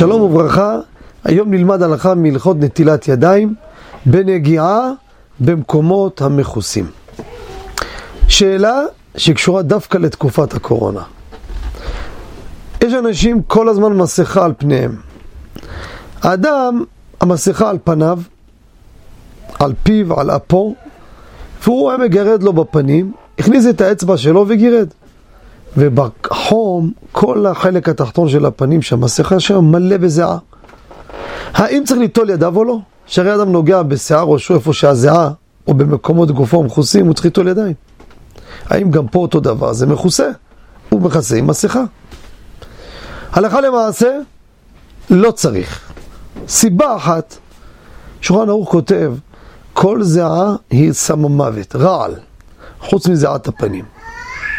שלום וברכה, היום נלמד הלכה מהלכות נטילת ידיים בנגיעה במקומות המכוסים. שאלה שקשורה דווקא לתקופת הקורונה. יש אנשים כל הזמן מסכה על פניהם. האדם, המסכה על פניו, על פיו, על אפו, והוא היה מגרד לו בפנים, הכניס את האצבע שלו וגירד. ובחום, כל החלק התחתון של הפנים שהמסכה שם מלא בזיעה. האם צריך ליטול ידיו או לא? שהרי אדם נוגע בשיער ראשו איפה שהזיעה, או במקומות גופו מכוסים, הוא צריך ליטול ידיים. האם גם פה אותו דבר? זה מכוסה. הוא מכסה עם מסכה. הלכה למעשה, לא צריך. סיבה אחת, שולחן ערוך כותב, כל זיעה היא סם המוות, רעל, חוץ מזיעת הפנים.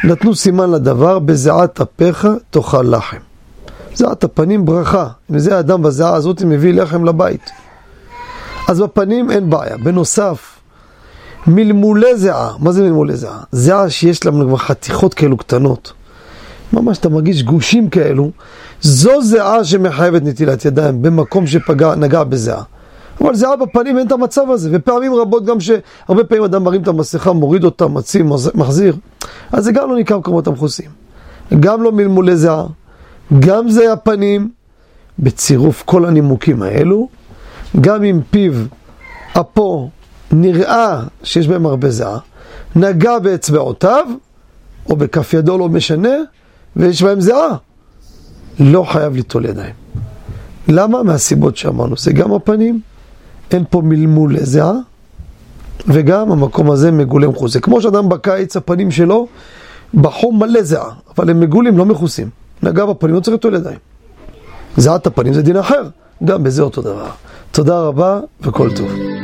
נתנו סימן לדבר, בזיעת אפיך תאכל לחם. זיעת הפנים ברכה, אם זה האדם בזיעה הזאת מביא לחם לבית. אז בפנים אין בעיה. בנוסף, מלמולי זיעה, מה זה מלמולי זיעה? זיעה שיש לה כבר חתיכות כאלו קטנות. ממש אתה מרגיש גושים כאלו, זו זיעה שמחייבת נטילת ידיים במקום שנגע בזיעה. אבל זיעה בפנים אין את המצב הזה, ופעמים רבות גם שהרבה פעמים אדם מרים את המסכה, מוריד אותה, מציא, מחזיר, אז זה גם לא נקרא מקומות המכוסים. גם לא מלמולי זיעה, גם זה הפנים, בצירוף כל הנימוקים האלו, גם אם פיו, אפו, נראה שיש בהם הרבה זיעה, נגע באצבעותיו, או בכף ידו לא משנה, ויש בהם זיעה, לא חייב ליטול ידיים. למה? מהסיבות שאמרנו, זה גם הפנים, אין פה מלמול לזיעה, וגם המקום הזה מגולה מכוסה. כמו שאדם בקיץ, הפנים שלו בחום מלא זיעה, אבל הם מגולים לא מכוסים. נגע בפנים, לא צריך ליטול ידיים. זיעת הפנים זה דין אחר, גם בזה אותו דבר. תודה רבה וכל טוב.